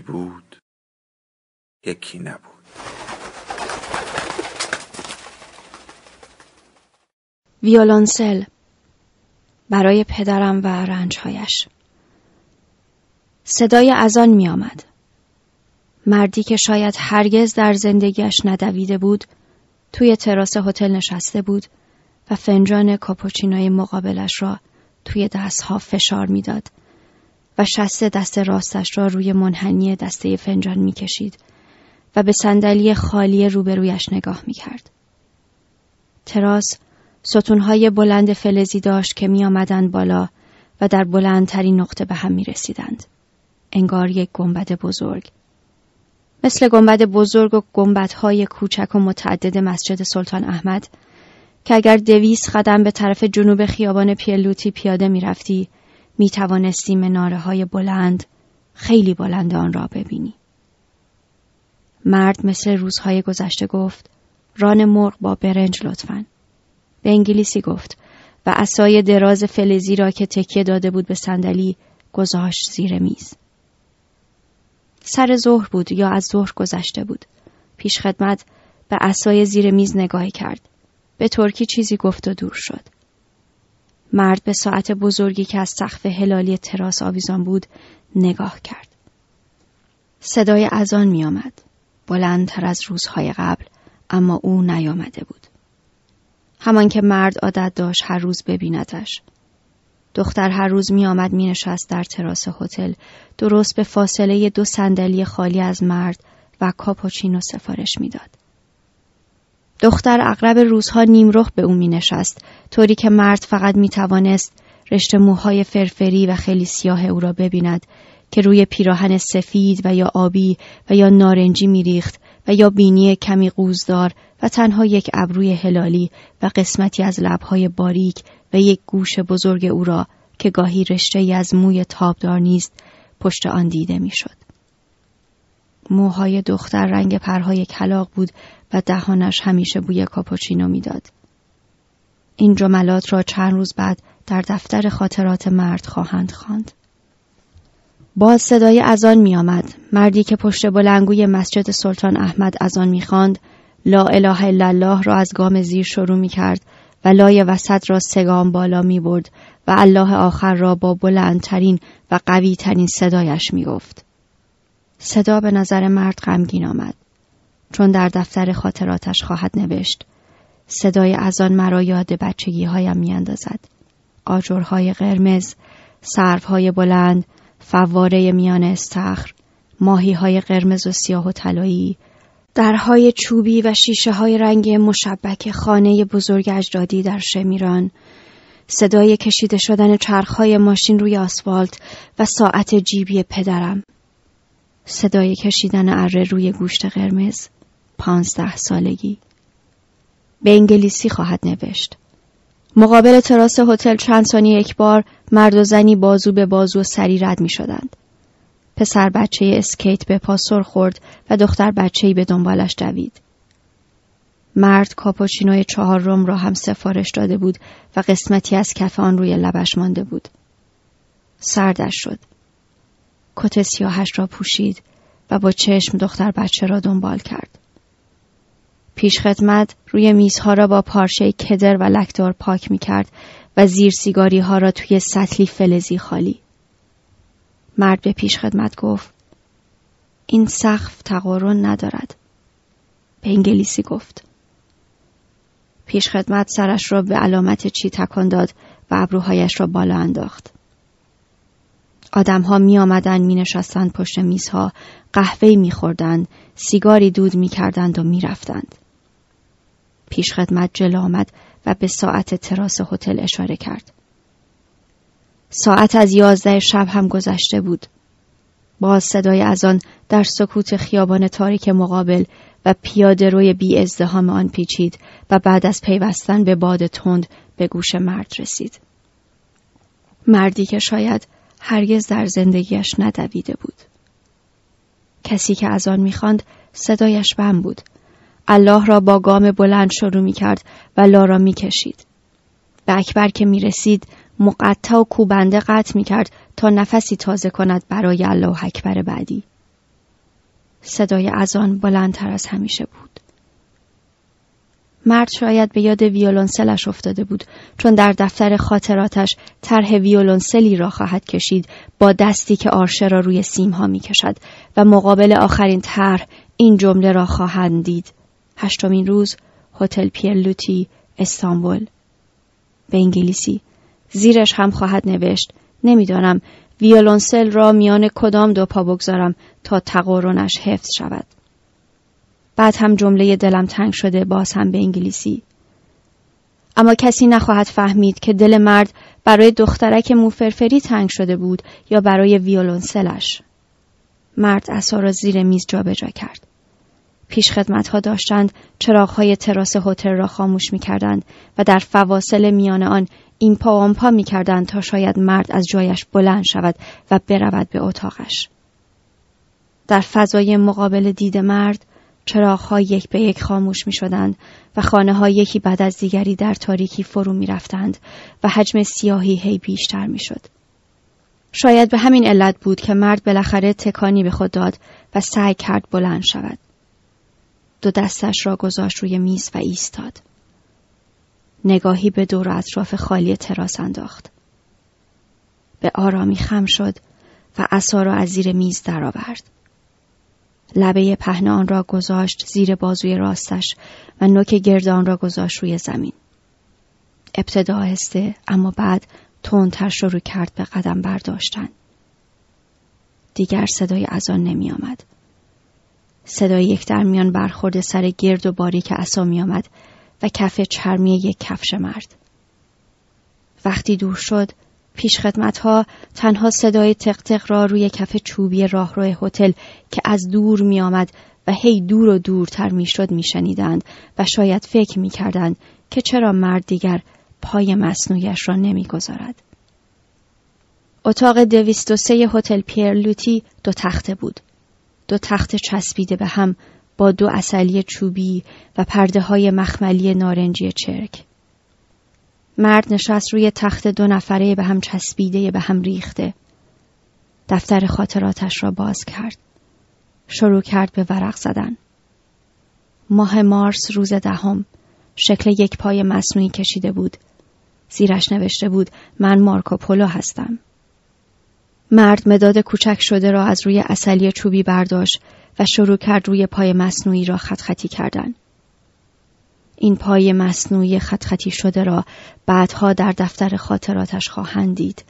یکی بود یکی نبود. ویولونسل برای پدرم و رنجهایش. صدای اذان می آمد. مردی که شاید هرگز در زندگیش ندویده بود توی تراس هتل نشسته بود و فنجان کاپوچینوی مقابلش را توی دستها فشار می‌داد. و شست دست راستش را روی منحنی دسته فنجان می‌کشید و به صندلی خالی روبرویش نگاه می‌کرد. تراس ستونهای بلند فلزی داشت که می بالا و در بلندترین نقطه به هم می رسیدند. انگار یک گنبد بزرگ. مثل گنبد بزرگ و گنبدهای کوچک و متعدد مسجد سلطان احمد که اگر دویست قدم به طرف جنوب خیابان پیلوتی پیاده می رفتی می توانستی مناره های بلند خیلی بلند آن را ببینی. مرد مثل روزهای گذشته گفت ران مرغ با برنج لطفاً. به انگلیسی گفت و اسای دراز فلزی را که تکیه داده بود به صندلی گذاشت زیر میز. سر ظهر بود یا از ظهر گذشته بود. پیش خدمت به اسای زیر میز نگاهی کرد. به ترکی چیزی گفت و دور شد. مرد به ساعت بزرگی که از سقف هلالی تراس آویزان بود نگاه کرد. صدای اذان می آمد. بلندتر از روزهای قبل اما او نیامده بود. همان که مرد عادت داشت هر روز ببیندش. دختر هر روز می آمد می نشست در تراس هتل درست به فاصله دو صندلی خالی از مرد و کاپوچینو سفارش می‌داد. دختر اغلب روزها نیمرخ به او می نشست طوری که مرد فقط می توانست رشته موهای فرفری و خیلی سیاه او را ببیند که روی پیراهن سفید و یا آبی و یا نارنجی میریخت و یا بینی کمی قوزدار و تنها یک ابروی هلالی و قسمتی از لبهای باریک و یک گوش بزرگ او را که گاهی رشته از موی تابدار نیست پشت آن دیده می‌شد. موهای دختر رنگ پرهای کلاق بود و دهانش همیشه بوی کاپوچینو می‌داد. این جملات را چند روز بعد در دفتر خاطرات مرد خواهند خواند. باز صدای اذان می آمد. مردی که پشت بلنگوی مسجد سلطان احمد اذان می خواند لا اله الا الله را از گام زیر شروع می کرد و لای وسط را سگام بالا می برد و الله آخر را با بلندترین و قوی ترین صدایش می گفت. صدا به نظر مرد غمگین آمد. چون در دفتر خاطراتش خواهد نوشت. صدای ازان مرا یاد بچگی هایم می اندازد. آجرهای قرمز، سرفهای بلند، فواره میان استخر، ماهی های قرمز و سیاه و طلایی، درهای چوبی و شیشه های رنگی مشبک خانه بزرگ اجدادی در شمیران، صدای کشیده شدن چرخهای ماشین روی آسفالت و ساعت جیبی پدرم. صدای کشیدن اره روی گوشت قرمز. پانزده سالگی. به انگلیسی خواهد نوشت. مقابل تراس هتل چند ثانیه یک بار مرد و زنی بازو به بازو و سری رد می شدند. پسر بچه اسکیت به پا سر خورد و دختر بچه به دنبالش دوید. مرد کاپوچینوی چهارم را هم سفارش داده بود و قسمتی از کف آن روی لبش مانده بود. سردش شد. کت سیاهش را پوشید و با چشم دختر بچه را دنبال کرد. پیشخدمت روی میزها را با پارچه کدر و لکدار پاک می کرد و زیر سیگاری ها را توی سطلی فلزی خالی. مرد به پیشخدمت گفت این سقف تقارن ندارد. به انگلیسی گفت. پیشخدمت سرش را به علامت چی تکان داد و ابروهایش را بالا انداخت. آدمها می آمدن می نشستند پشت میزها قهوه می خوردند سیگاری دود می کردند و می رفتند. پیشخدمت جلو آمد و به ساعت تراس هتل اشاره کرد. ساعت از یازده شب هم گذشته بود. باز صدای از آن در سکوت خیابان تاریک مقابل و پیاده روی بی ازدهام آن پیچید و بعد از پیوستن به باد تند به گوش مرد رسید. مردی که شاید هرگز در زندگیش ندویده بود. کسی که از آن می‌خواند صدایش بم بود. الله را با گام بلند شروع می کرد و لارا می کشید. به اکبر که می رسید مقطع و کوبنده قطع می کرد تا نفسی تازه کند برای الله اکبر بعدی. صدای آن بلندتر از همیشه بود. مرد شاید به یاد ویولونسلش افتاده بود چون در دفتر خاطراتش طرح ویولونسلی را خواهد کشید با دستی که آرشه را روی سیمها می کشد و مقابل آخرین طرح این جمله را خواهند دید. هشتمین روز هتل پیرلوتی استانبول به انگلیسی زیرش هم خواهد نوشت نمی‌دانم ویولونسل را میان کدام دو پا بگذارم تا تقارنش حفظ شود بعد هم جمله دلم تنگ شده باز هم به انگلیسی. اما کسی نخواهد فهمید که دل مرد برای دخترک موفرفری تنگ شده بود یا برای ویولونسلش. مرد اصا را زیر میز جابجا کرد. ها داشتند های تراس هتل را خاموش می‌کردند و در فواصل میان آن این پا آن پا می‌کردند تا شاید مرد از جایش بلند شود و برود به اتاقش. در فضای مقابل دید مرد ها یک به یک خاموش می شدند و خانه ها یکی بعد از دیگری در تاریکی فرو می رفتند و حجم سیاهی هی بیشتر می شد. شاید به همین علت بود که مرد بالاخره تکانی به خود داد و سعی کرد بلند شود. دو دستش را گذاشت روی میز و ایستاد. نگاهی به دور اطراف خالی تراس انداخت. به آرامی خم شد و عصا را از زیر میز درآورد. لبه پهن آن را گذاشت زیر بازوی راستش و نوک گردان را گذاشت روی زمین. ابتدا آهسته اما بعد تندتر شروع کرد به قدم برداشتن. دیگر صدای از آن نمی آمد. صدای یک درمیان برخورد سر گرد و باریک عصا می آمد و کف چرمی یک کفش مرد. وقتی دور شد پیش ها تنها صدای تق را روی کف چوبی راهرو هتل که از دور می آمد و هی دور و دورتر می شد می شنیدند و شاید فکر می کردند که چرا مرد دیگر پای مصنوعیش را نمی گذارد. اتاق دویست و سه هتل پیرلوتی دو تخته بود. دو تخت چسبیده به هم با دو اصلی چوبی و پرده های مخملی نارنجی چرک. مرد نشست روی تخت دو نفره به هم چسبیده به هم ریخته. دفتر خاطراتش را باز کرد. شروع کرد به ورق زدن. ماه مارس روز دهم شکل یک پای مصنوعی کشیده بود. زیرش نوشته بود من مارکو پولو هستم. مرد مداد کوچک شده را از روی اصلی چوبی برداشت و شروع کرد روی پای مصنوعی را خط خطی کردن. این پای مصنوعی خط خطی شده را بعدها در دفتر خاطراتش خواهند دید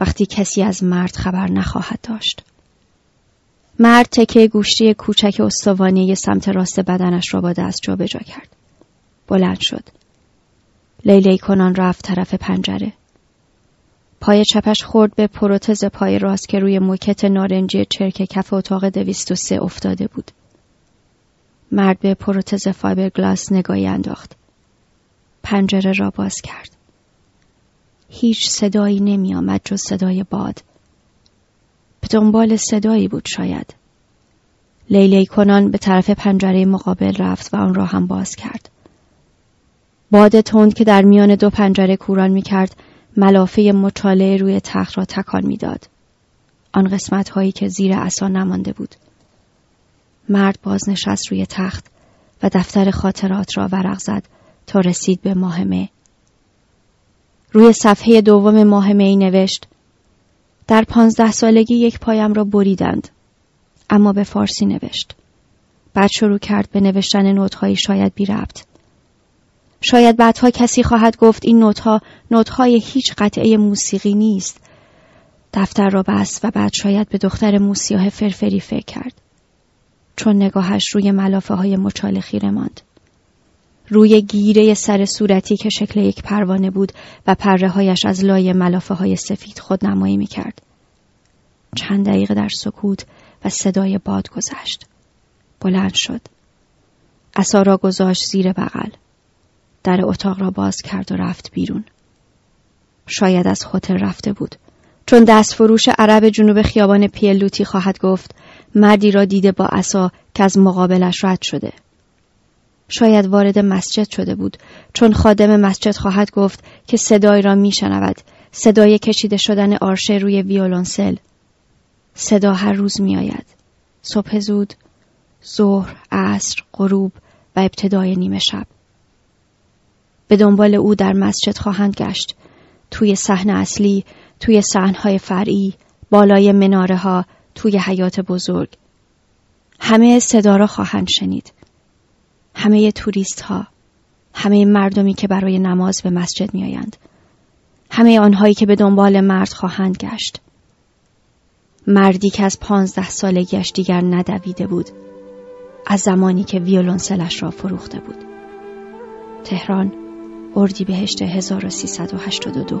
وقتی کسی از مرد خبر نخواهد داشت. مرد تکه گوشتی کوچک استوانه سمت راست بدنش را با دست جابجا کرد. بلند شد. لیلی کنان رفت طرف پنجره. پای چپش خورد به پروتز پای راست که روی موکت نارنجی چرک کف اتاق دویست و سه افتاده بود. مرد به پروتز فایبرگلاس نگاهی انداخت. پنجره را باز کرد. هیچ صدایی نمی آمد جز صدای باد. به دنبال صدایی بود شاید. لیلی کنان به طرف پنجره مقابل رفت و آن را هم باز کرد. باد تند که در میان دو پنجره کوران می کرد ملافه مچاله روی تخت را تکان می‌داد. آن قسمت هایی که زیر اصا نمانده بود. مرد بازنشست روی تخت و دفتر خاطرات را ورق زد تا رسید به ماهمه. روی صفحه دوم ماهمه ای نوشت در پانزده سالگی یک پایم را بریدند اما به فارسی نوشت. بعد شروع کرد به نوشتن نوتهایی شاید بی ربط. شاید بعدها کسی خواهد گفت این نوتها نوتهای هیچ قطعه موسیقی نیست. دفتر را بست و بعد شاید به دختر موسیاه فرفری فکر کرد. چون نگاهش روی ملافه های مچاله خیره ماند. روی گیره سر صورتی که شکل یک پروانه بود و پره هایش از لای ملافه های سفید خود نمایی می کرد. چند دقیقه در سکوت و صدای باد گذشت. بلند شد. اصا را گذاشت زیر بغل. در اتاق را باز کرد و رفت بیرون. شاید از هتل رفته بود. چون دست فروش عرب جنوب خیابان پیلوتی خواهد گفت مردی را دیده با عصا که از مقابلش رد شده. شاید وارد مسجد شده بود چون خادم مسجد خواهد گفت که صدای را میشنود. صدای کشیده شدن آرشه روی ویولونسل صدا هر روز میآید. صبح زود ظهر عصر غروب و ابتدای نیمه شب. به دنبال او در مسجد خواهند گشت. توی صحنه اصلی توی صحنهای فرعی بالای مناره ها توی حیات بزرگ. همه صدا را خواهند شنید. همه توریست ها همه مردمی که برای نماز به مسجد می آیند. همه آنهایی که به دنبال مرد خواهند گشت. مردی که از پانزده سالگیش دیگر ندویده بود. از زمانی که ویولونسلش را فروخته بود. تهران اردیبهشت 1382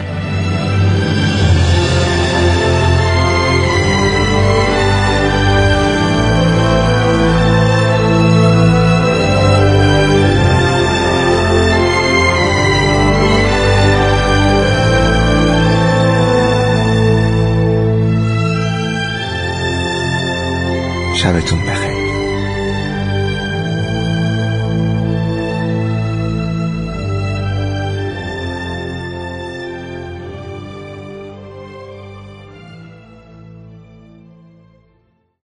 sabes.